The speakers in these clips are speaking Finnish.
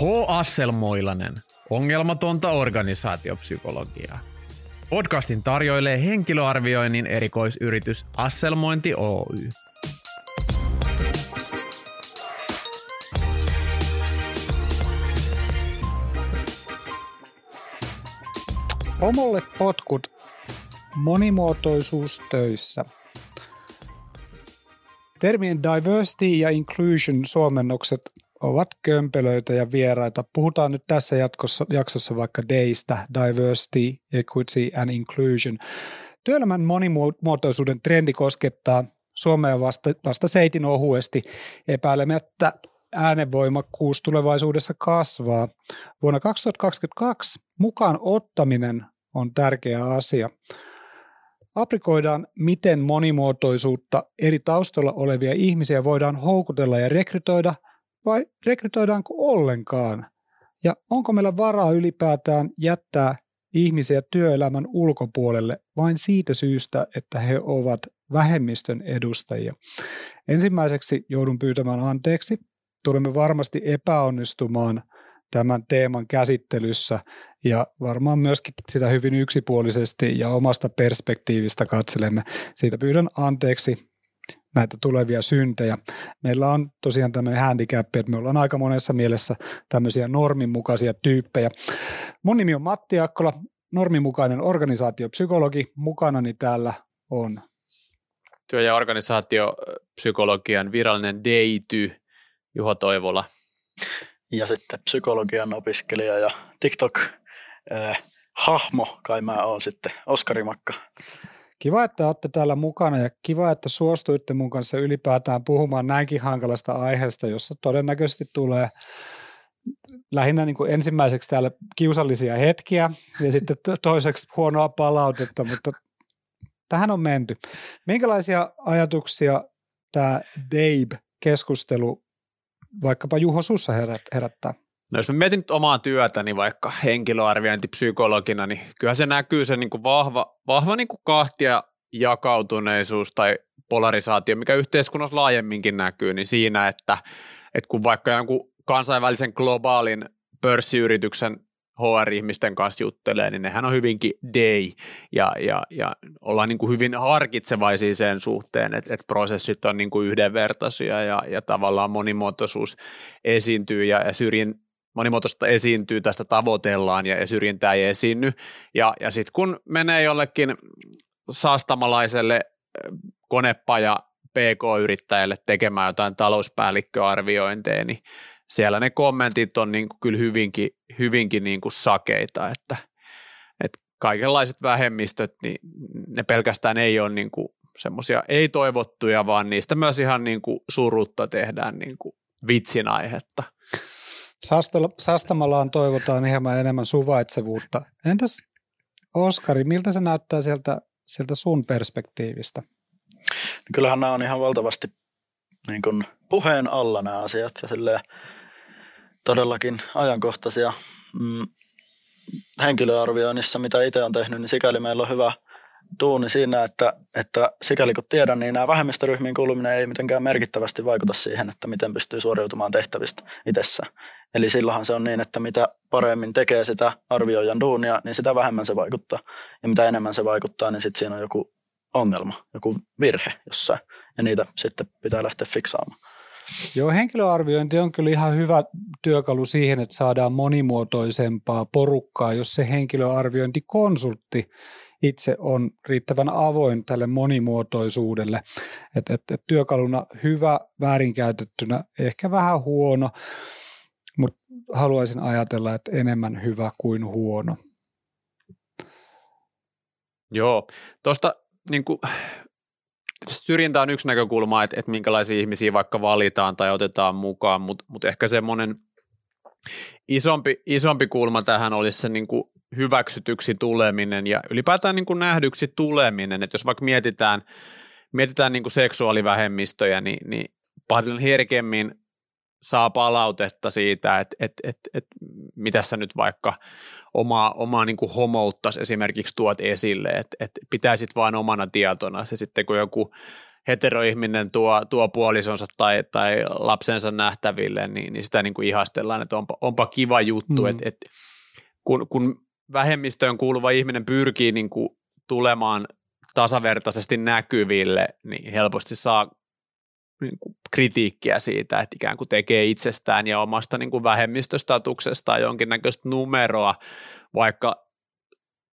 H. Asselmoilanen, ongelmatonta organisaatiopsykologiaa. Podcastin tarjoilee henkilöarvioinnin erikoisyritys Asselmointi Oy. Pomolle potkut monimuotoisuus töissä. Termien diversity ja inclusion suomennokset ovat kömpelöitä ja vieraita. Puhutaan nyt tässä jatkossa, jaksossa vaikka DAYstä, diversity, equity and inclusion. Työelämän monimuotoisuuden trendi koskettaa Suomea vasta, vasta seitin ohuesti. Epäilemättä äänenvoimakkuus tulevaisuudessa kasvaa. Vuonna 2022 mukaan ottaminen on tärkeä asia. Aprikoidaan, miten monimuotoisuutta eri taustalla olevia ihmisiä voidaan houkutella ja rekrytoida, vai rekrytoidaanko ollenkaan? Ja onko meillä varaa ylipäätään jättää ihmisiä työelämän ulkopuolelle vain siitä syystä, että he ovat vähemmistön edustajia? Ensimmäiseksi joudun pyytämään anteeksi. Tulemme varmasti epäonnistumaan – tämän teeman käsittelyssä ja varmaan myöskin sitä hyvin yksipuolisesti ja omasta perspektiivistä katselemme. Siitä pyydän anteeksi näitä tulevia syntejä. Meillä on tosiaan tämmöinen handicap, että me ollaan aika monessa mielessä tämmöisiä norminmukaisia tyyppejä. Mun nimi on Matti Akkola, normimukainen organisaatiopsykologi. Mukanani täällä on työ- ja organisaatiopsykologian virallinen deity Juho Toivola ja sitten psykologian opiskelija ja TikTok-hahmo, kai mä oon sitten, Oskari Makka. Kiva, että olette täällä mukana ja kiva, että suostuitte mun kanssa ylipäätään puhumaan näinkin hankalasta aiheesta, jossa todennäköisesti tulee lähinnä niin kuin ensimmäiseksi täällä kiusallisia hetkiä ja sitten toiseksi huonoa palautetta, mutta tähän on menty. Minkälaisia ajatuksia tämä Dave-keskustelu vaikkapa Juho sussa herättää? No jos mä mietin nyt omaa työtäni vaikka henkilöarviointipsykologina, niin kyllä se näkyy se niin kuin vahva, vahva niin kuin kahtia jakautuneisuus tai polarisaatio, mikä yhteiskunnassa laajemminkin näkyy, niin siinä, että, että kun vaikka jonkun kansainvälisen globaalin pörssiyrityksen HR-ihmisten kanssa juttelee, niin nehän on hyvinkin day ja, ja, ja ollaan niin kuin hyvin harkitsevaisia sen suhteen, että, että prosessit on niin kuin yhdenvertaisia ja, ja tavallaan monimuotoisuus esiintyy ja, ja syrjin, monimuotoisuutta esiintyy, tästä tavoitellaan ja, syrjintää ei esiinny. Ja, ja sitten kun menee jollekin saastamalaiselle konepaja PK-yrittäjälle tekemään jotain talouspäällikköarviointeja, niin siellä ne kommentit on niin kuin kyllä hyvinkin, hyvinkin niin kuin sakeita, että, että kaikenlaiset vähemmistöt, niin ne pelkästään ei ole niin kuin semmoisia ei-toivottuja, vaan niistä myös ihan niin kuin surutta tehdään niin kuin vitsin aihetta. Sastamalaan toivotaan hieman enemmän suvaitsevuutta. Entäs Oskari, miltä se näyttää sieltä, sieltä sun perspektiivistä? Kyllähän nämä on ihan valtavasti niin kuin puheen alla nämä asiat ja silleen, todellakin ajankohtaisia mm, henkilöarvioinnissa, mitä itse on tehnyt, niin sikäli meillä on hyvä tuuni siinä, että, että sikäli kun tiedän, niin nämä vähemmistöryhmiin kuuluminen ei mitenkään merkittävästi vaikuta siihen, että miten pystyy suoriutumaan tehtävistä itsessä. Eli silloinhan se on niin, että mitä paremmin tekee sitä arvioijan duunia, niin sitä vähemmän se vaikuttaa. Ja mitä enemmän se vaikuttaa, niin sitten siinä on joku ongelma, joku virhe jossain, ja niitä sitten pitää lähteä fiksaamaan. Joo, henkilöarviointi on kyllä ihan hyvä työkalu siihen, että saadaan monimuotoisempaa porukkaa, jos se henkilöarviointikonsultti itse on riittävän avoin tälle monimuotoisuudelle. Et, et, et työkaluna hyvä, väärinkäytettynä ehkä vähän huono, mutta haluaisin ajatella, että enemmän hyvä kuin huono. Joo, tuosta niin kuin, syrjintä on yksi näkökulma, että, että minkälaisia ihmisiä vaikka valitaan tai otetaan mukaan, mutta mut ehkä semmoinen isompi, isompi kulma tähän olisi se niin kuin hyväksytyksi tuleminen ja ylipäätään niin kuin nähdyksi tuleminen, että jos vaikka mietitään, mietitään niin kuin seksuaalivähemmistöjä, niin, niin paljon herkemmin saa palautetta siitä, että et, et, et, mitä sä nyt vaikka omaa, omaa niin kuin homouttas esimerkiksi tuot esille, että et pitäisit vain omana tietona se sitten kun joku heteroihminen tuo, tuo puolisonsa tai, tai lapsensa nähtäville, niin, niin sitä niin kuin ihastellaan, että onpa, onpa kiva juttu, mm. että, että kun, kun vähemmistöön kuuluva ihminen pyrkii niin kuin tulemaan tasavertaisesti näkyville, niin helposti saa niin kuin kritiikkiä siitä, että ikään kuin tekee itsestään ja omasta niin kuin vähemmistöstatuksestaan jonkinnäköistä numeroa, vaikka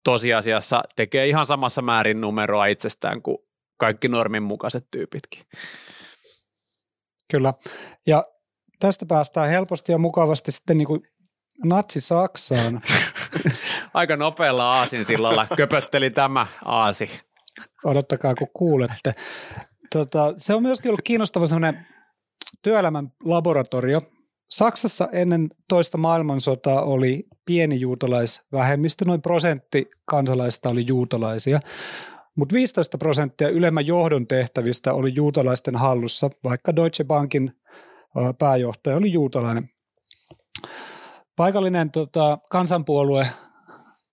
tosiasiassa tekee ihan samassa määrin numeroa itsestään kuin kaikki normin mukaiset tyypitkin. Kyllä. Ja tästä päästään helposti ja mukavasti sitten niin kuin natsi-Saksaan. Aika nopealla aasin sillalla köpötteli tämä aasi. Odottakaa, kun kuulette. Tota, se on myöskin ollut kiinnostava sellainen työelämän laboratorio. Saksassa ennen toista maailmansotaa oli pieni juutalaisvähemmistö, noin prosentti kansalaisista oli juutalaisia, mutta 15 prosenttia ylemmän johdon tehtävistä oli juutalaisten hallussa, vaikka Deutsche Bankin pääjohtaja oli juutalainen. Paikallinen tota, kansanpuolue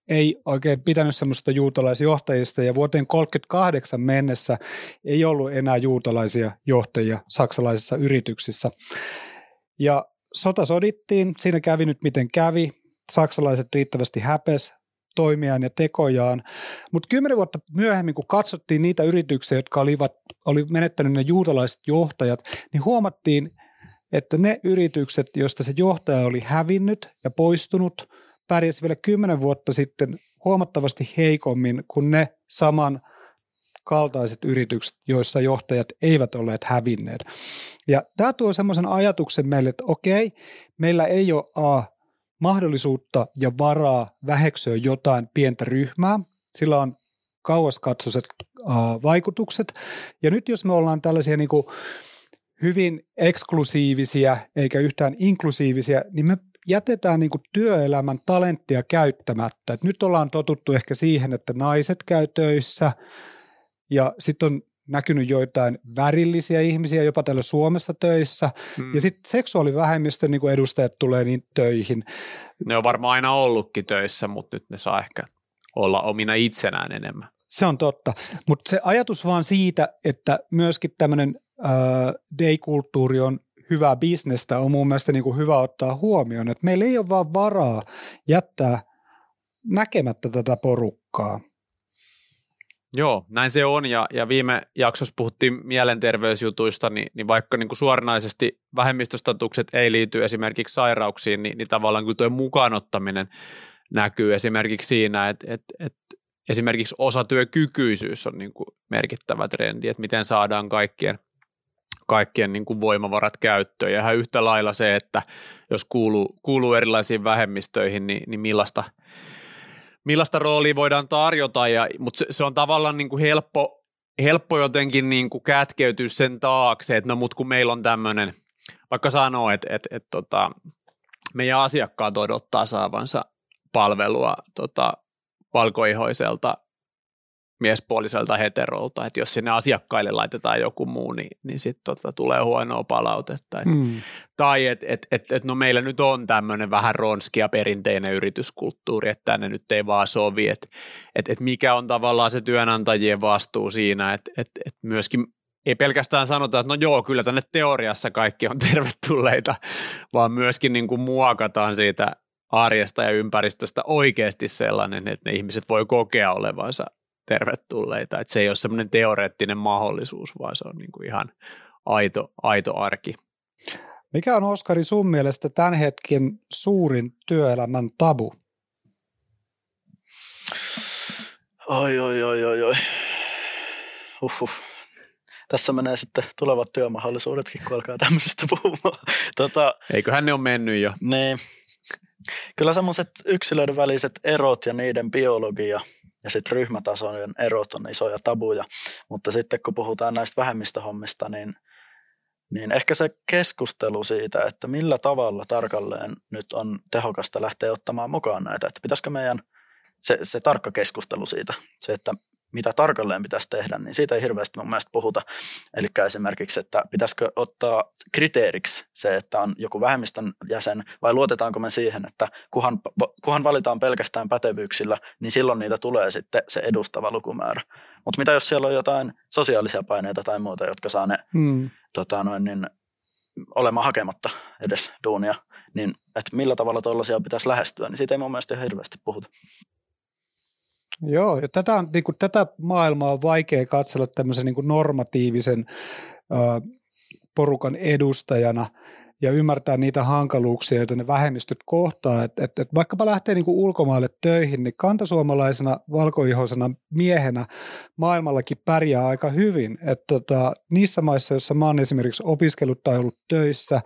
ei oikein pitänyt semmoista juutalaisjohtajista ja vuoteen 1938 mennessä ei ollut enää juutalaisia johtajia saksalaisissa yrityksissä. Ja sota sodittiin, siinä kävi nyt miten kävi, saksalaiset riittävästi häpes toimiaan ja tekojaan, mutta kymmenen vuotta myöhemmin, kun katsottiin niitä yrityksiä, jotka olivat, oli menettänyt ne juutalaiset johtajat, niin huomattiin, että ne yritykset, joista se johtaja oli hävinnyt ja poistunut – pärjäsi vielä kymmenen vuotta sitten huomattavasti heikommin kuin ne saman kaltaiset yritykset, joissa johtajat eivät olleet hävinneet. Ja tämä tuo semmoisen ajatuksen meille, että okei, meillä ei ole A, mahdollisuutta ja varaa väheksyä jotain pientä ryhmää, sillä on kauaskatsoiset vaikutukset. Ja nyt jos me ollaan tällaisia niin kuin hyvin eksklusiivisia eikä yhtään inklusiivisia, niin me jätetään niin työelämän talenttia käyttämättä. Et nyt ollaan totuttu ehkä siihen, että naiset käy töissä ja sitten on näkynyt joitain värillisiä ihmisiä jopa täällä Suomessa töissä. Hmm. Ja sitten seksuaalivähemmistön niin edustajat tulee niin töihin. Ne on varmaan aina ollutkin töissä, mutta nyt ne saa ehkä olla omina itsenään enemmän. Se on totta, mutta se ajatus vaan siitä, että myöskin tämmöinen day-kulttuuri on hyvää bisnestä on mun mielestä niin kuin hyvä ottaa huomioon, että meillä ei ole vaan varaa jättää näkemättä tätä porukkaa. Joo, näin se on ja, ja viime jaksossa puhuttiin mielenterveysjutuista, niin, niin vaikka niin kuin suoranaisesti vähemmistöstatukset ei liity esimerkiksi sairauksiin, niin, niin tavallaan kyllä tuo mukaanottaminen näkyy esimerkiksi siinä, että, että, että esimerkiksi osatyökykyisyys on niin kuin merkittävä trendi, että miten saadaan kaikkien kaikkien niin kuin voimavarat käyttöön. Ja ihan yhtä lailla se, että jos kuuluu, kuuluu erilaisiin vähemmistöihin, niin, niin millaista, millaista roolia voidaan tarjota. Ja, mutta se, se on tavallaan niin kuin helppo, helppo jotenkin niin kuin kätkeytyä sen taakse, että no mutta kun meillä on tämmöinen, vaikka sanoo, että, että, että, että tota, meidän asiakkaat odottaa saavansa palvelua tota, valkoihoiselta miespuoliselta heterolta, että jos sinne asiakkaille laitetaan joku muu, niin, niin sitten tota, tulee huonoa palautetta. Et, mm. Tai että et, et, et, no meillä nyt on tämmöinen vähän ronskia perinteinen yrityskulttuuri, että tänne nyt ei vaan sovi, että et, et mikä on tavallaan se työnantajien vastuu siinä, että et, et myöskin ei pelkästään sanota, että no joo, kyllä tänne teoriassa kaikki on tervetulleita, vaan myöskin niin kuin muokataan siitä arjesta ja ympäristöstä oikeasti sellainen, että ne ihmiset voi kokea olevansa tervetulleita. Että se ei ole semmoinen teoreettinen mahdollisuus, vaan se on niin kuin ihan aito, aito arki. Mikä on Oskari sun mielestä tämän hetken suurin työelämän tabu? Oi, oi, oi, oi, oi. Uhuh. Tässä menee sitten tulevat työmahdollisuudetkin, kun alkaa tämmöisestä puhumaan. Tota, Eiköhän ne ole mennyt jo. Niin. Kyllä semmoiset yksilöiden väliset erot ja niiden biologia – ja sitten ryhmätasojen erot on isoja tabuja, mutta sitten kun puhutaan näistä vähemmistöhommista, niin, niin ehkä se keskustelu siitä, että millä tavalla tarkalleen nyt on tehokasta lähteä ottamaan mukaan näitä, että pitäisikö meidän se, se tarkka keskustelu siitä, se, että mitä tarkalleen pitäisi tehdä, niin siitä ei hirveästi mun mielestä puhuta. Eli esimerkiksi, että pitäisikö ottaa kriteeriksi se, että on joku vähemmistön jäsen, vai luotetaanko me siihen, että kuhan, kuhan valitaan pelkästään pätevyyksillä, niin silloin niitä tulee sitten se edustava lukumäärä. Mutta mitä jos siellä on jotain sosiaalisia paineita tai muuta, jotka saa ne hmm. tota, noin, niin, olemaan hakematta edes duunia, niin että millä tavalla tuollaisia pitäisi lähestyä, niin siitä ei mun mielestä hirveästi puhuta. Joo, ja tätä, niin kuin, tätä maailmaa on vaikea katsella tämmöisen niin kuin normatiivisen äh, porukan edustajana – ja ymmärtää niitä hankaluuksia, joita ne vähemmistöt kohtaa. Et, et, et vaikkapa lähtee niinku ulkomaille töihin, niin kantasuomalaisena valkoihoisena miehenä maailmallakin pärjää aika hyvin. Et tota, niissä maissa, joissa mä oon esimerkiksi opiskellut tai ollut töissä,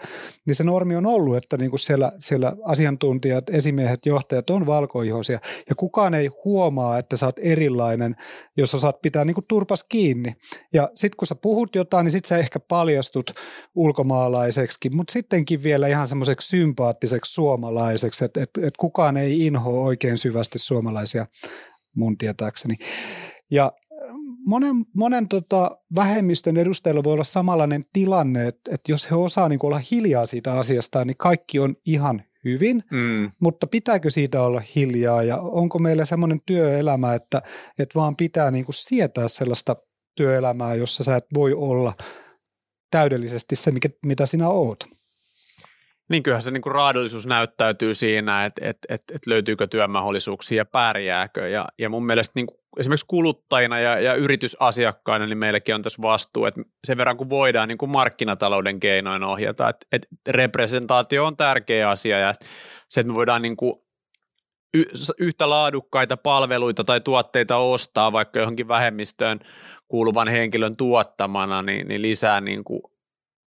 niin se normi on ollut, että niinku siellä, siellä asiantuntijat, esimiehet, johtajat on valkoihoisia. Ja kukaan ei huomaa, että sä oot erilainen, jos sä saat pitää niinku turpas kiinni. Ja sitten kun sä puhut jotain, niin sit sä ehkä paljastut ulkomaalaiseksi, mutta sittenkin vielä ihan semmoiseksi sympaattiseksi suomalaiseksi, että et, et kukaan ei inhoa oikein syvästi suomalaisia mun tietääkseni. Ja monen, monen tota vähemmistön edustajilla voi olla samanlainen tilanne, että, että jos he osaa niin olla hiljaa siitä asiasta, niin kaikki on ihan hyvin, mm. mutta pitääkö siitä olla hiljaa ja onko meillä semmoinen työelämä, että, että vaan pitää niin kuin sietää sellaista työelämää, jossa sä et voi olla täydellisesti se, mikä, mitä sinä oot? Niin kyllähän se niin kuin raadollisuus näyttäytyy siinä, että, että, että, että löytyykö työmahdollisuuksia ja pärjääkö. Ja, ja mun mielestä niin kuin esimerkiksi kuluttajina ja, ja yritysasiakkaina niin meilläkin on tässä vastuu, että sen verran kun voidaan niin kuin markkinatalouden keinoin ohjata, että, että representaatio on tärkeä asia ja se, että me voidaan niin kuin yhtä laadukkaita palveluita tai tuotteita ostaa vaikka johonkin vähemmistöön kuuluvan henkilön tuottamana, niin, niin lisää niin kuin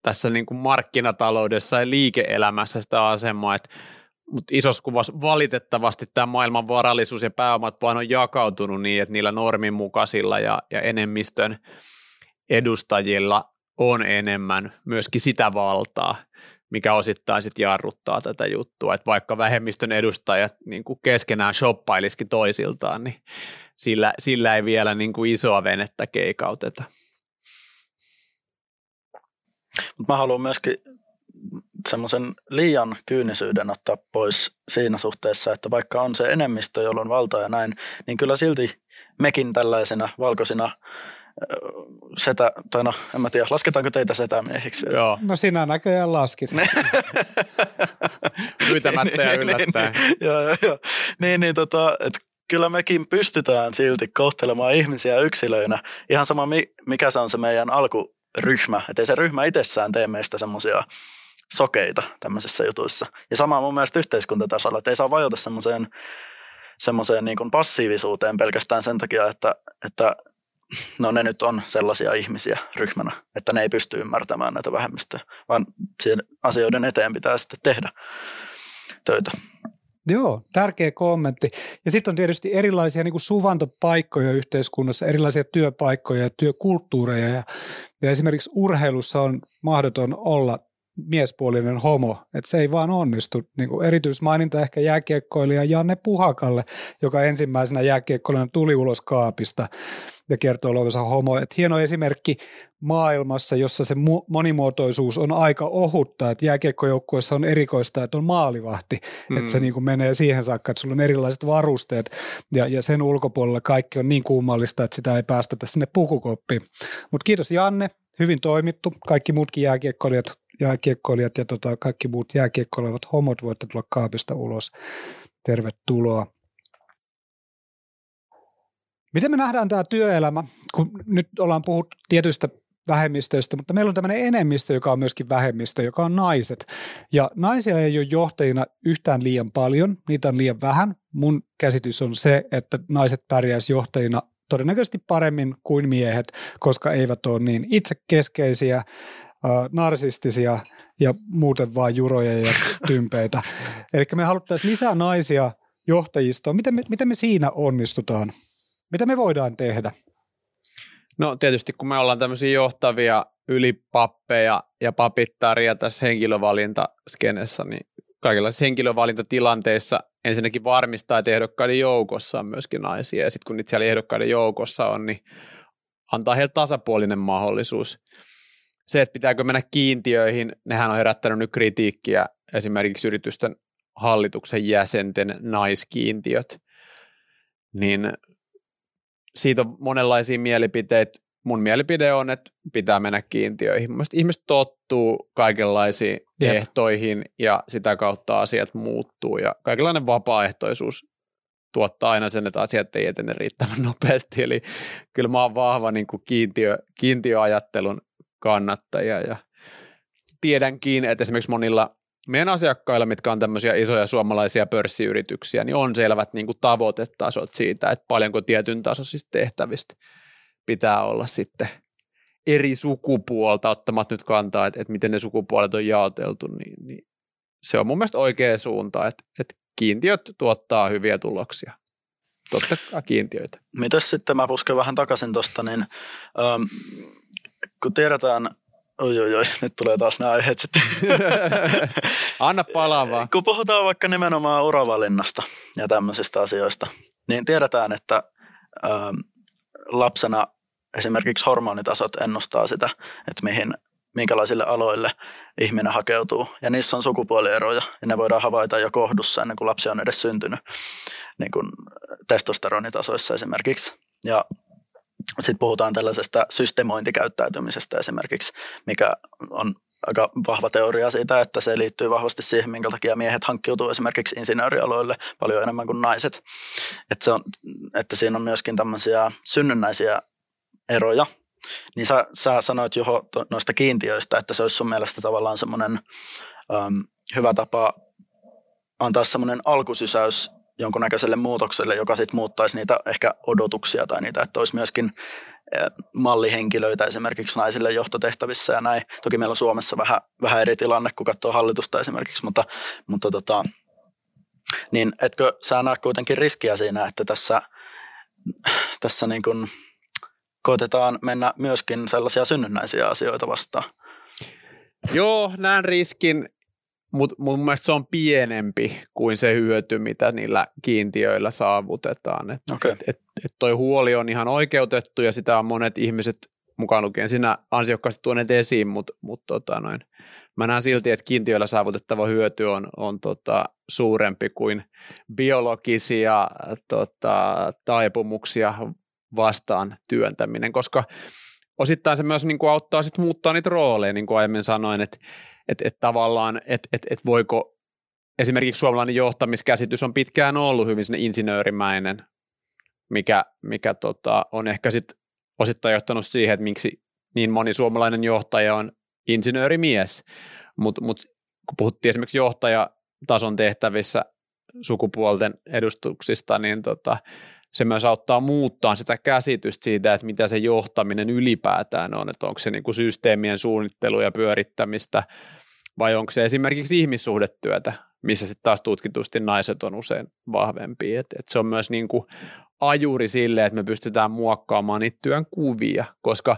tässä niin kuin markkinataloudessa ja liike-elämässä sitä asemaa, että mutta isossa kuvassa valitettavasti tämä maailman varallisuus ja pääomat vaan on jakautunut niin, että niillä norminmukaisilla ja, ja enemmistön edustajilla on enemmän myöskin sitä valtaa, mikä osittain sitten jarruttaa tätä juttua, että vaikka vähemmistön edustajat niin kuin keskenään shoppailisikin toisiltaan, niin sillä, sillä ei vielä niin kuin isoa venettä keikauteta. Mutta mä haluan myöskin semmoisen liian kyynisyyden ottaa pois siinä suhteessa, että vaikka on se enemmistö, jolla on valtaa ja näin, niin kyllä silti mekin tällaisena valkoisina setä, tai no en mä tiedä, lasketaanko teitä setämiehiksi? Joo. No sinä näköjään laskit. Pyytämättä ja yllättäen. Niin, niin, joo, joo, joo. Niin, niin tota, että kyllä mekin pystytään silti kohtelemaan ihmisiä yksilöinä. Ihan sama, mikä se on se meidän alku, ryhmä, ettei se ryhmä itsessään tee meistä semmoisia sokeita tämmöisissä jutuissa. Ja sama mun mielestä yhteiskuntatasolla, että ei saa vajota semmoiseen semmoiseen niin passiivisuuteen pelkästään sen takia, että, että no ne nyt on sellaisia ihmisiä ryhmänä, että ne ei pysty ymmärtämään näitä vähemmistöjä, vaan asioiden eteen pitää sitten tehdä töitä. Joo, tärkeä kommentti. Ja sitten on tietysti erilaisia niin kuin suvantopaikkoja yhteiskunnassa, erilaisia työpaikkoja ja työkulttuureja. Ja, ja esimerkiksi urheilussa on mahdoton olla miespuolinen homo, että se ei vaan onnistu. Niin kuin erityismaininta ehkä jääkiekkoilija Janne Puhakalle, joka ensimmäisenä jääkiekkoilijana tuli ulos kaapista ja kertoo olevansa homo. Et hieno esimerkki maailmassa, jossa se monimuotoisuus on aika ohutta, että jääkiekkojoukkueessa on erikoista, että on maalivahti, mm. että se niin kuin menee siihen saakka, että sulla on erilaiset varusteet ja, ja sen ulkopuolella kaikki on niin kummallista, että sitä ei päästetä sinne pukukoppiin. Mutta kiitos Janne, hyvin toimittu. Kaikki muutkin jääkiekkoilijat, jääkiekkoilijat ja tota, kaikki muut jääkiekkoilevat homot voitte tulla kaapista ulos. Tervetuloa. Miten me nähdään tämä työelämä, kun nyt ollaan puhuttu tietyistä vähemmistöistä, mutta meillä on tämmöinen enemmistö, joka on myöskin vähemmistö, joka on naiset. Ja naisia ei ole johtajina yhtään liian paljon, niitä on liian vähän. Mun käsitys on se, että naiset pärjäisi johtajina todennäköisesti paremmin kuin miehet, koska eivät ole niin itsekeskeisiä, narsistisia ja muuten vain juroja ja tympeitä. Eli me haluttaisiin lisää naisia johtajistoon. Miten me, miten me siinä onnistutaan? Mitä me voidaan tehdä? No tietysti kun me ollaan tämmöisiä johtavia ylipappeja ja papittaria tässä henkilövalintaskenessä, niin kaikenlaisissa henkilövalintatilanteissa ensinnäkin varmistaa, että ehdokkaiden joukossa on myöskin naisia, ja sitten kun niitä siellä ehdokkaiden joukossa on, niin antaa heille tasapuolinen mahdollisuus. Se, että pitääkö mennä kiintiöihin, nehän on herättänyt nyt kritiikkiä esimerkiksi yritysten hallituksen jäsenten naiskiintiöt, niin siitä on monenlaisia mielipiteitä. Mun mielipide on, että pitää mennä kiintiöihin. Mielestäni ihmiset tottuu kaikenlaisiin Jep. ehtoihin ja sitä kautta asiat muuttuu ja kaikenlainen vapaaehtoisuus tuottaa aina sen, että asiat ei etene riittävän nopeasti. Eli kyllä mä oon vahva niin kuin kiintiö, kiintiöajattelun kannattaja ja tiedänkin, että esimerkiksi monilla meidän asiakkailla, mitkä on tämmöisiä isoja suomalaisia pörssiyrityksiä, niin on selvät niin kuin tavoitetasot siitä, että paljonko tietyn tasoisista tehtävistä pitää olla sitten eri sukupuolta, ottamat nyt kantaa, että, että miten ne sukupuolet on jaoteltu, niin, niin se on mun mielestä oikea suunta, että, että kiintiöt tuottaa hyviä tuloksia. Totta kai kiintiöitä. Mitäs sitten, mä pusken vähän takaisin tuosta, niin ähm, kun tiedetään, oi oi oi, nyt tulee taas nämä aiheet sitten. Anna palaa vaan. Kun puhutaan vaikka nimenomaan uravalinnasta ja tämmöisistä asioista, niin tiedetään, että ähm, lapsena esimerkiksi hormonitasot ennustaa sitä, että mihin minkälaisille aloille ihminen hakeutuu. Ja niissä on sukupuolieroja, ja ne voidaan havaita jo kohdussa ennen kuin lapsi on edes syntynyt, niin kuin testosteronitasoissa esimerkiksi. Ja sitten puhutaan tällaisesta systemointikäyttäytymisestä esimerkiksi, mikä on aika vahva teoria siitä, että se liittyy vahvasti siihen, minkä takia miehet hankkiutuu esimerkiksi insinöörialoille paljon enemmän kuin naiset. Että, se on, että siinä on myöskin tämmöisiä synnynnäisiä eroja, niin sä, sä sanoit jo noista kiintiöistä, että se olisi sun mielestä tavallaan semmoinen hyvä tapa antaa semmoinen alkusysäys jonkunnäköiselle muutokselle, joka sitten muuttaisi niitä ehkä odotuksia tai niitä, että olisi myöskin mallihenkilöitä esimerkiksi naisille johtotehtävissä ja näin. Toki meillä on Suomessa vähän, vähän eri tilanne, kun katsoo hallitusta esimerkiksi, mutta, mutta tota, niin etkö sä näe kuitenkin riskiä siinä, että tässä, tässä niin kuin koitetaan mennä myöskin sellaisia synnynnäisiä asioita vastaan. Joo, näen riskin, mutta mun mielestä se on pienempi kuin se hyöty, mitä niillä kiintiöillä saavutetaan. Et, okay. et, et, et toi huoli on ihan oikeutettu ja sitä on monet ihmiset mukaan lukien sinä ansiokkaasti tuoneet esiin, mutta mut tota noin, mä näen silti, että kiintiöillä saavutettava hyöty on, on tota, suurempi kuin biologisia tota, taipumuksia vastaan työntäminen, koska osittain se myös niin kuin auttaa sit muuttaa niitä rooleja, niin kuin aiemmin sanoin, että et, et tavallaan, että et, et voiko esimerkiksi suomalainen johtamiskäsitys on pitkään ollut hyvin insinöörimäinen, mikä, mikä tota, on ehkä sit osittain johtanut siihen, että miksi niin moni suomalainen johtaja on insinöörimies, mutta mut, kun puhuttiin esimerkiksi johtajatason tehtävissä sukupuolten edustuksista, niin tota, se myös auttaa muuttaa sitä käsitystä siitä, että mitä se johtaminen ylipäätään on, että onko se niin kuin systeemien suunnittelu ja pyörittämistä vai onko se esimerkiksi ihmissuhdetyötä, missä sitten taas tutkitusti naiset on usein vahvempia. Et, et se on myös niin kuin ajuri sille, että me pystytään muokkaamaan niitä työn kuvia, koska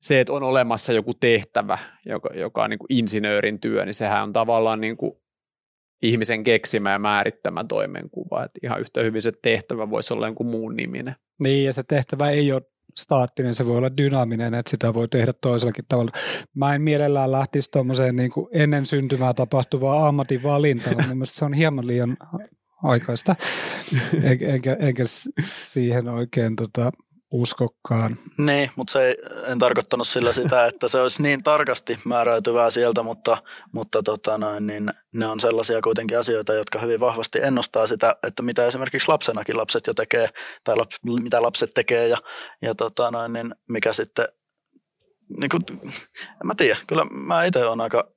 se, että on olemassa joku tehtävä, joka, joka on niin kuin insinöörin työ, niin sehän on tavallaan niin kuin ihmisen keksimä ja määrittämä toimenkuva. Että ihan yhtä hyvin se tehtävä voisi olla jonkun muun niminen. Niin, ja se tehtävä ei ole staattinen, se voi olla dynaaminen, että sitä voi tehdä toisellakin tavalla. Mä en mielellään lähtisi tuommoiseen niin ennen syntymää tapahtuvaa ammatinvalintaan. Mun mielestä se on hieman liian aikaista, enkä, enkä siihen oikein tota, uskokkaan. Niin, mutta se ei, en tarkoittanut sillä sitä, että se olisi niin tarkasti määräytyvää sieltä, mutta, mutta tota noin, niin ne on sellaisia kuitenkin asioita, jotka hyvin vahvasti ennustaa sitä, että mitä esimerkiksi lapsenakin lapset jo tekee, tai lap, mitä lapset tekee, ja, ja tota noin, niin mikä sitten, niin kuin, en mä tiedä, kyllä mä itse olen aika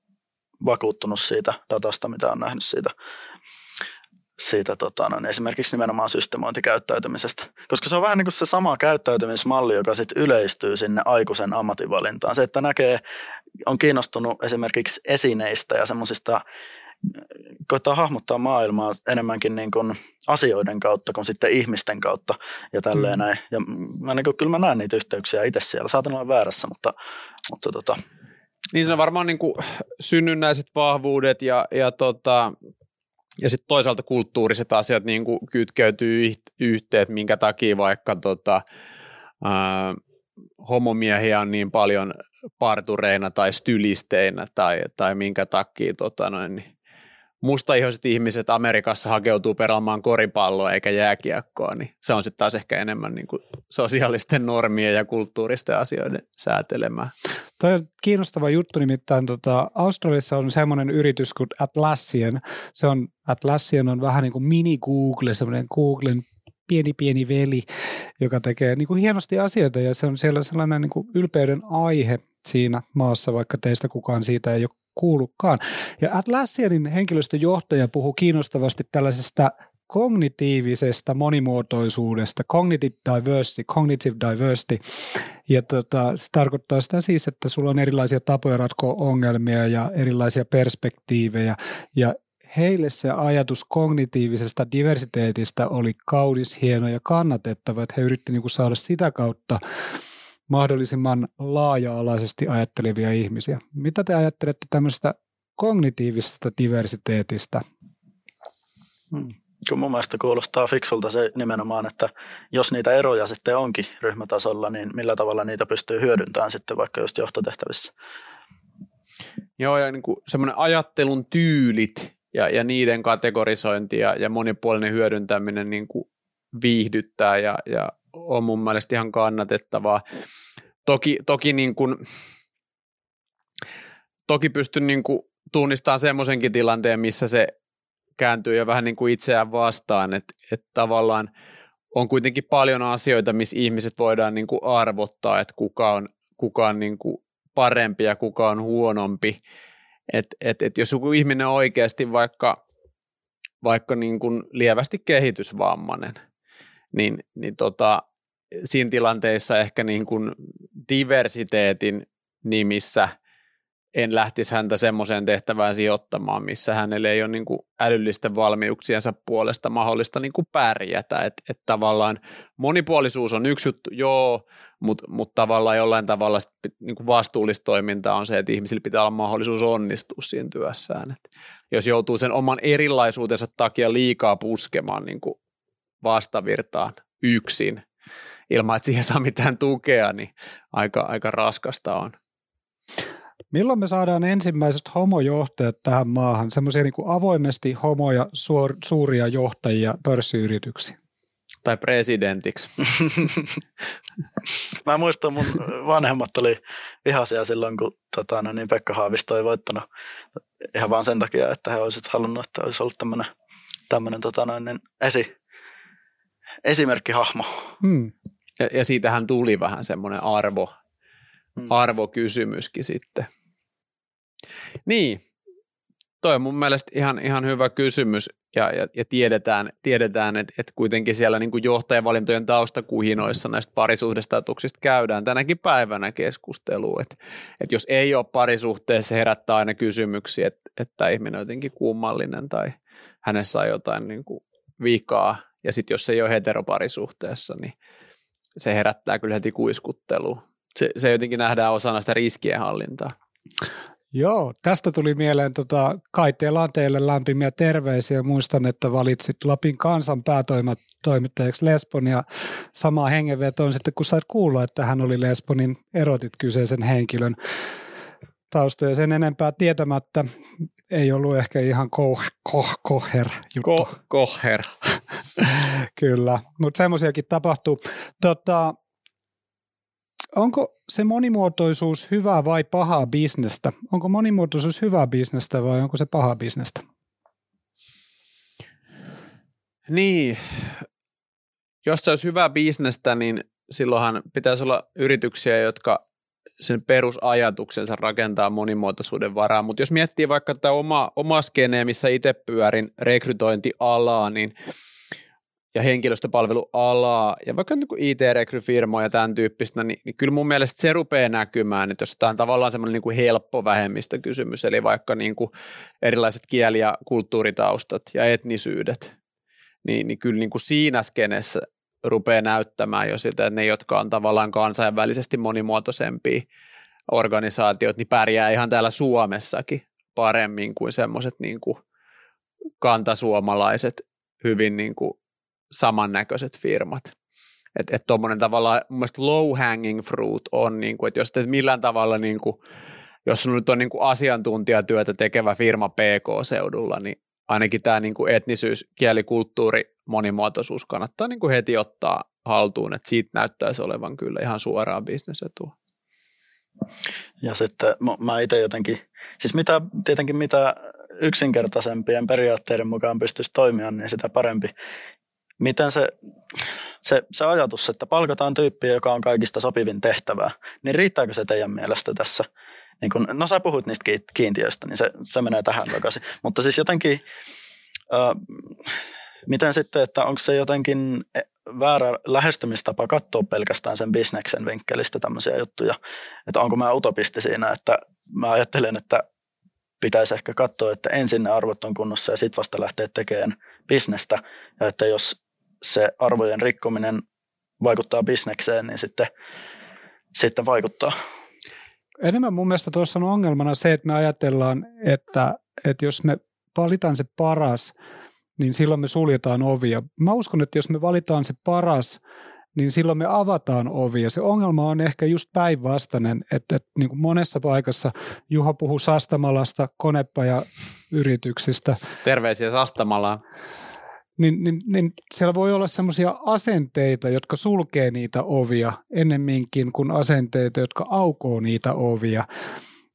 vakuuttunut siitä datasta, mitä on nähnyt siitä siitä tota, no, niin esimerkiksi nimenomaan systemointikäyttäytymisestä. Koska se on vähän niin kuin se sama käyttäytymismalli, joka sitten yleistyy sinne aikuisen ammatinvalintaan. Se, että näkee, on kiinnostunut esimerkiksi esineistä ja semmoisista koittaa hahmottaa maailmaa enemmänkin niin kuin asioiden kautta kuin sitten ihmisten kautta ja tälleen mm. näin. Ja mä niin kuin, kyllä mä näen niitä yhteyksiä itse siellä. Saatan olla väärässä, mutta, mutta tota. Niin se on varmaan niin kuin synnynnäiset vahvuudet ja, ja tota, ja sitten toisaalta kulttuuriset asiat niin kuin kytkeytyy yhteen, että minkä takia vaikka tota, ää, homomiehiä on niin paljon partureina tai stylisteinä tai, tai minkä takia tota noin, niin mustaihoiset ihmiset Amerikassa hakeutuu pelaamaan koripalloa eikä jääkiekkoa, niin se on sitten taas ehkä enemmän niin kuin sosiaalisten normien ja kulttuuristen asioiden säätelemää. Tämä on kiinnostava juttu, nimittäin tota, Australiassa on semmoinen yritys kuin Atlassian. Se on, Atlassian on vähän niin kuin mini-Google, semmoinen Googlen pieni pieni veli, joka tekee niin kuin hienosti asioita ja se on siellä sellainen niin kuin ylpeyden aihe siinä maassa, vaikka teistä kukaan siitä ei ole kuullutkaan. Ja Atlassianin henkilöstöjohtaja puhuu kiinnostavasti tällaisesta kognitiivisesta monimuotoisuudesta, cognitive diversity, cognitive diversity. Ja tota, se tarkoittaa sitä siis, että sulla on erilaisia tapoja ratkoa ongelmia ja erilaisia perspektiivejä. Ja heille se ajatus kognitiivisesta diversiteetistä oli kaunis, hieno ja kannatettava, että he yrittivät niinku saada sitä kautta mahdollisimman laaja-alaisesti ajattelevia ihmisiä. Mitä te ajattelette tämmöisestä kognitiivisesta diversiteetistä? Hmm. Kun mun mielestä kuulostaa fiksulta se nimenomaan, että jos niitä eroja sitten onkin ryhmätasolla, niin millä tavalla niitä pystyy hyödyntämään sitten vaikka just johtotehtävissä? Joo, ja niin semmoinen ajattelun tyylit ja, ja niiden kategorisointi ja, ja monipuolinen hyödyntäminen niin kuin viihdyttää ja, ja on mun mielestä ihan kannatettavaa. Toki, toki, niin kuin, toki pystyn niin kuin tunnistamaan semmoisenkin tilanteen, missä se kääntyy jo vähän niin kuin itseään vastaan, että, että tavallaan on kuitenkin paljon asioita, missä ihmiset voidaan niin kuin arvottaa, että kuka on, kuka on niin kuin parempi ja kuka on huonompi. että et, et jos joku ihminen on oikeasti vaikka, vaikka niin kuin lievästi kehitysvammainen, niin, niin tota, siinä tilanteessa ehkä niin kuin diversiteetin nimissä en lähtisi häntä semmoiseen tehtävään sijoittamaan, missä hänelle ei ole niin kuin älyllisten valmiuksiensa puolesta mahdollista niin kuin pärjätä. Että et tavallaan monipuolisuus on yksi juttu, joo, mutta mut tavallaan jollain tavalla niin kuin vastuullista toimintaa on se, että ihmisillä pitää olla mahdollisuus onnistua siinä työssään. Et jos joutuu sen oman erilaisuutensa takia liikaa puskemaan niin kuin vastavirtaan yksin, ilman, että siihen saa mitään tukea, niin aika, aika raskasta on. Milloin me saadaan ensimmäiset homojohtajat tähän maahan, semmoisia niin avoimesti homoja suor, suuria johtajia pörssiyrityksiin? Tai presidentiksi. Mä muistan, mun vanhemmat oli vihaisia silloin, kun tota, no niin Pekka Haavisto ei voittanut ihan vaan sen takia, että he olisivat halunnut, että olisi ollut tämmöinen, tämmöinen tota, noin, niin esi, esimerkkihahmo. Hmm. Ja, ja siitähän tuli vähän semmoinen arvo, mm. arvokysymyskin sitten. Niin, toi on mun mielestä ihan, ihan hyvä kysymys ja, ja, ja tiedetään, tiedetään että, että kuitenkin siellä niin kuin johtajavalintojen taustakuhinoissa näistä parisuhdestatuksista käydään tänäkin päivänä keskustelua, että, että jos ei ole parisuhteessa, se herättää aina kysymyksiä, että, että ihminen on jotenkin kummallinen tai hänessä on jotain niin kuin vikaa ja sitten jos se ei ole heteroparisuhteessa, niin se herättää kyllä heti kuiskuttelua. Se, se jotenkin nähdään osana sitä riskienhallintaa. Joo, tästä tuli mieleen, tota, Kai teillä on teille lämpimiä terveisiä. Muistan, että valitsit Lapin kansan päätoimittajaksi Lesbon ja samaa hengenvetoon sitten, kun sait kuulla, että hän oli Lesbonin, erotit kyseisen henkilön taustoja sen enempää tietämättä. Ei ollut ehkä ihan ko, ko, koher juttu. Ko, koher. Kyllä, mutta semmoisiakin tapahtuu. Tota, onko se monimuotoisuus hyvää vai pahaa bisnestä? Onko monimuotoisuus hyvää bisnestä vai onko se pahaa bisnestä? Niin, jos se olisi hyvää bisnestä, niin silloinhan pitäisi olla yrityksiä, jotka sen perusajatuksensa rakentaa monimuotoisuuden varaan, mutta jos miettii vaikka tätä oma, oma skeneä, missä itse pyörin rekrytointialaa, niin ja henkilöstöpalvelualaa ja vaikka niin IT-rekryfirmoja ja tämän tyyppistä, niin, niin kyllä mun mielestä se rupeaa näkymään, että jos tämä on tavallaan semmoinen niin kuin helppo vähemmistökysymys, eli vaikka niin kuin erilaiset kieli- ja kulttuuritaustat ja etnisyydet, niin, niin kyllä niin kuin siinä skenessä rupeaa näyttämään jo sitä, että ne, jotka on tavallaan kansainvälisesti monimuotoisempia organisaatiot, niin pärjää ihan täällä Suomessakin paremmin kuin semmoiset niin kuin kantasuomalaiset hyvin niin kuin samannäköiset firmat. Että et tuommoinen tavallaan mun mielestä low hanging fruit on, niin kuin, että jos te millään tavalla, niin kuin, jos on nyt on niin kuin asiantuntijatyötä tekevä firma PK-seudulla, niin ainakin tämä niin etnisyys, kieli, kulttuuri, monimuotoisuus kannattaa niin kuin heti ottaa haltuun, että siitä näyttäisi olevan kyllä ihan suoraan bisnesetua. Ja sitten mä itse jotenkin, siis mitä, tietenkin mitä yksinkertaisempien periaatteiden mukaan pystyisi toimia, niin sitä parempi. Miten se, se, se ajatus, että palkataan tyyppiä, joka on kaikista sopivin tehtävää, niin riittääkö se teidän mielestä tässä? Niin kun, no sä puhut niistä kiintiöistä, niin se, se menee tähän takaisin. Mutta siis jotenkin, äh, miten sitten, että onko se jotenkin e, väärä lähestymistapa katsoa pelkästään sen bisneksen vinkkelistä tämmöisiä juttuja. Että onko mä utopisti siinä, että mä ajattelen, että pitäisi ehkä katsoa, että ensin ne arvot on kunnossa ja sitten vasta lähteä tekemään bisnestä. Ja että jos se arvojen rikkominen vaikuttaa bisnekseen, niin sitten, sitten vaikuttaa. Enemmän mun mielestä tuossa on ongelmana se, että me ajatellaan, että, että jos me valitaan se paras, niin silloin me suljetaan ovia. Mä uskon, että jos me valitaan se paras, niin silloin me avataan ovia. Se ongelma on ehkä just päinvastainen, että, että niin kuin monessa paikassa Juha puhuu Sastamalasta, konepaja-yrityksistä. Terveisiä Sastamalaan. Niin, niin, niin siellä voi olla sellaisia asenteita, jotka sulkee niitä ovia ennemminkin kuin asenteita, jotka aukoo niitä ovia.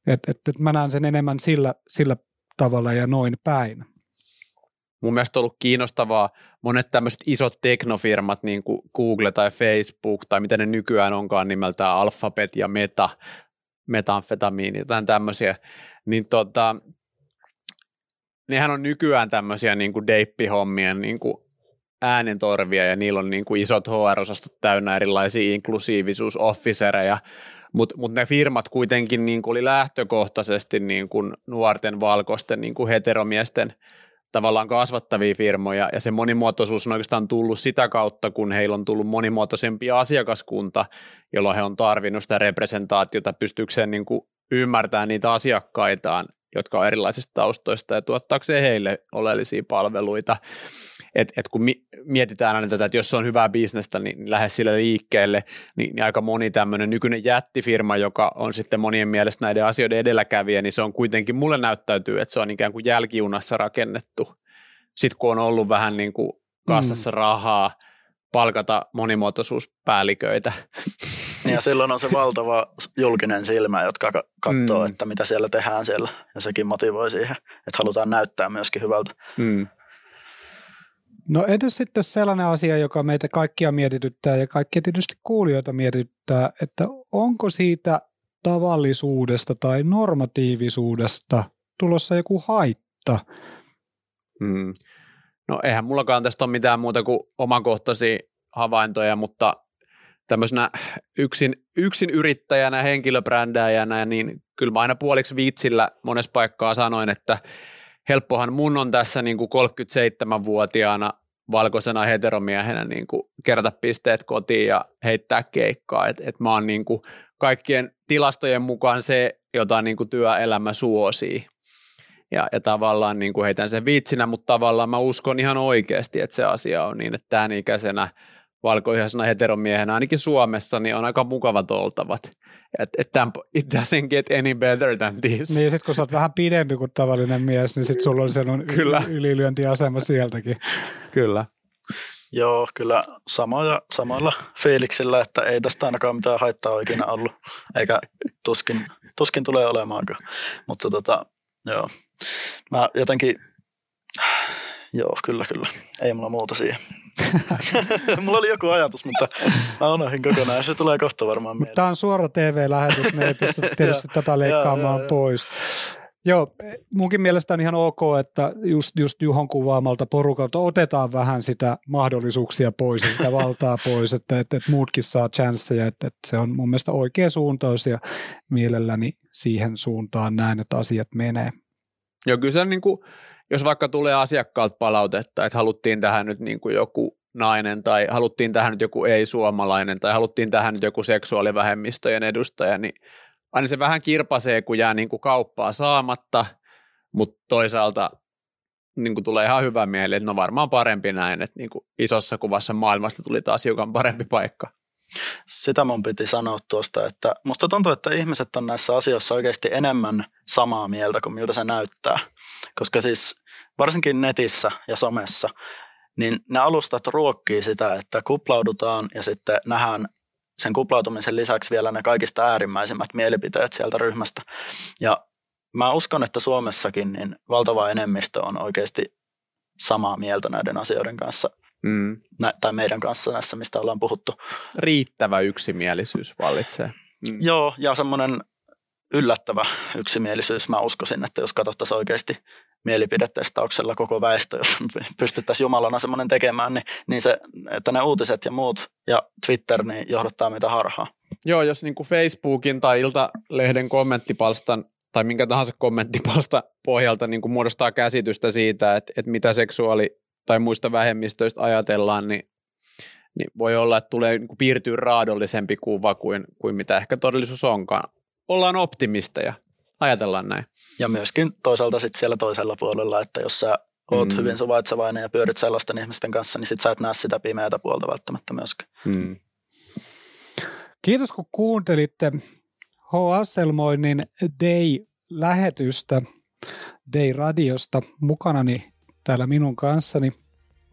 Et, et, et mä näen sen enemmän sillä, sillä tavalla ja noin päin mun mielestä ollut kiinnostavaa monet tämmöiset isot teknofirmat, niin kuin Google tai Facebook tai mitä ne nykyään onkaan nimeltään Alphabet ja Meta, metamfetamiini, jotain tämmöisiä, niin tota, nehän on nykyään tämmöisiä niin kuin deippihommien niin kuin äänentorvia ja niillä on niin kuin isot HR-osastot täynnä erilaisia inklusiivisuusofficereja, mutta mut ne firmat kuitenkin niin kuin oli lähtökohtaisesti niin kuin nuorten valkoisten niin kuin heteromiesten tavallaan kasvattavia firmoja, ja se monimuotoisuus on oikeastaan tullut sitä kautta, kun heillä on tullut monimuotoisempi asiakaskunta, jolloin he on tarvinnut sitä representaatiota pystykseen niin ymmärtämään niitä asiakkaitaan, jotka on erilaisista taustoista ja tuottaakseen heille oleellisia palveluita. Et, et kun mietitään aina tätä, että jos se on hyvää bisnestä, niin lähes sille liikkeelle, niin, niin aika moni tämmöinen nykyinen jättifirma, joka on sitten monien mielestä näiden asioiden edelläkävijä, niin se on kuitenkin, mulle näyttäytyy, että se on ikään kuin jälkiunassa rakennettu. Sitten kun on ollut vähän niin kuin kassassa mm. rahaa, palkata monimuotoisuuspäälliköitä. Ja silloin on se valtava julkinen silmä, jotka katsoo, mm. että mitä siellä tehdään siellä. Ja sekin motivoi siihen, että halutaan näyttää myöskin hyvältä. Mm. No entäs sitten sellainen asia, joka meitä kaikkia mietityttää ja kaikkia tietysti kuulijoita mietityttää, että onko siitä tavallisuudesta tai normatiivisuudesta tulossa joku haitta? Mm. No eihän mullakaan tästä ole mitään muuta kuin omakohtaisia havaintoja, mutta tämmöisenä yksin, yksin yrittäjänä, henkilöbrändääjänä, niin kyllä mä aina puoliksi viitsillä monessa paikkaa sanoin, että helppohan mun on tässä niin kuin 37-vuotiaana valkoisena heteromiehenä niin kuin kerätä pisteet kotiin ja heittää keikkaa. Et, et mä oon niin kuin kaikkien tilastojen mukaan se, jota niin kuin työelämä suosii. Ja, ja tavallaan niin kuin heitän sen vitsinä, mutta tavallaan mä uskon ihan oikeasti, että se asia on niin, että tämän ikäisenä – valkoihaisena heteromiehenä, ainakin Suomessa, niin on aika mukavat oltavat. Että et it doesn't get any better than this. Niin, sit kun sä oot vähän pidempi kuin tavallinen mies, niin sit sulla on sellainen kyllä. ylilyöntiasema sieltäkin. Kyllä. Joo, kyllä samoja, samalla fiiliksillä, että ei tästä ainakaan mitään haittaa oikein ollut, eikä tuskin, tuskin tulee olemaankaan. Mutta tota, joo, mä jotenkin, joo, kyllä, kyllä, ei mulla muuta siihen. Mulla oli joku ajatus, mutta mä unohdin kokonaan. Se tulee kohta varmaan mieleen. Tämä on suora TV-lähetys, me ei pysty tietysti tätä leikkaamaan pois. Joo, munkin mielestä on ihan ok, että just, just Juhon kuvaamalta porukalta otetaan vähän sitä mahdollisuuksia pois ja sitä valtaa pois, että, että, että muutkin saa chanceja, että, että se on mun mielestä oikea suuntaus ja mielelläni siihen suuntaan näin, että asiat menee. Joo, kyllä se niin kuin, jos vaikka tulee asiakkaalta palautetta, että haluttiin tähän nyt niin kuin joku nainen tai haluttiin tähän nyt joku ei-suomalainen tai haluttiin tähän nyt joku seksuaalivähemmistöjen edustaja, niin aina se vähän kirpasee, kun jää niin kuin kauppaa saamatta, mutta toisaalta niin kuin tulee ihan hyvä mieli, että no varmaan parempi näin, että niin kuin isossa kuvassa maailmasta tuli taas hiukan parempi paikka. Sitä mun piti sanoa tuosta, että musta tuntuu, että ihmiset on näissä asioissa oikeasti enemmän samaa mieltä kuin miltä se näyttää. Koska siis varsinkin netissä ja somessa, niin ne alustat ruokkii sitä, että kuplaudutaan ja sitten nähdään sen kuplautumisen lisäksi vielä ne kaikista äärimmäisimmät mielipiteet sieltä ryhmästä. Ja mä uskon, että Suomessakin niin valtava enemmistö on oikeasti samaa mieltä näiden asioiden kanssa, mm. nä- tai meidän kanssa näissä, mistä ollaan puhuttu. Riittävä yksimielisyys vallitsee. Mm. Joo, ja semmoinen yllättävä yksimielisyys. Mä uskoisin, että jos katsottaisiin oikeasti mielipidetestauksella koko väestö, jos pystyttäisiin Jumalana semmoinen tekemään, niin, niin se, että ne uutiset ja muut ja Twitter niin johdattaa meitä harhaan. Joo, jos niin kuin Facebookin tai Ilta-lehden kommenttipalstan tai minkä tahansa kommenttipalsta pohjalta niin kuin muodostaa käsitystä siitä, että, että mitä seksuaali- tai muista vähemmistöistä ajatellaan, niin, niin voi olla, että tulee niin kuin piirtyy raadollisempi kuva kuin, kuin mitä ehkä todellisuus onkaan. Ollaan optimisteja, ajatellaan näin. Ja myöskin toisaalta sitten siellä toisella puolella, että jos sä oot mm. hyvin suvaitsevainen ja pyörit sellaisten ihmisten kanssa, niin sit sä et näe sitä pimeätä puolta välttämättä myöskään. Mm. Kiitos kun kuuntelitte H. Asselmoinnin Day-lähetystä Day-radiosta. Mukanani täällä minun kanssani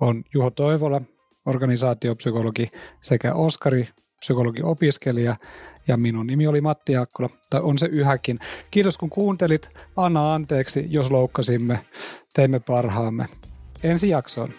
on Juho Toivola, organisaatiopsykologi sekä Oskari, psykologi-opiskelija ja minun nimi oli Matti Jaakkola, tai on se yhäkin. Kiitos kun kuuntelit. Anna anteeksi, jos loukkasimme. Teimme parhaamme. Ensi jaksoon.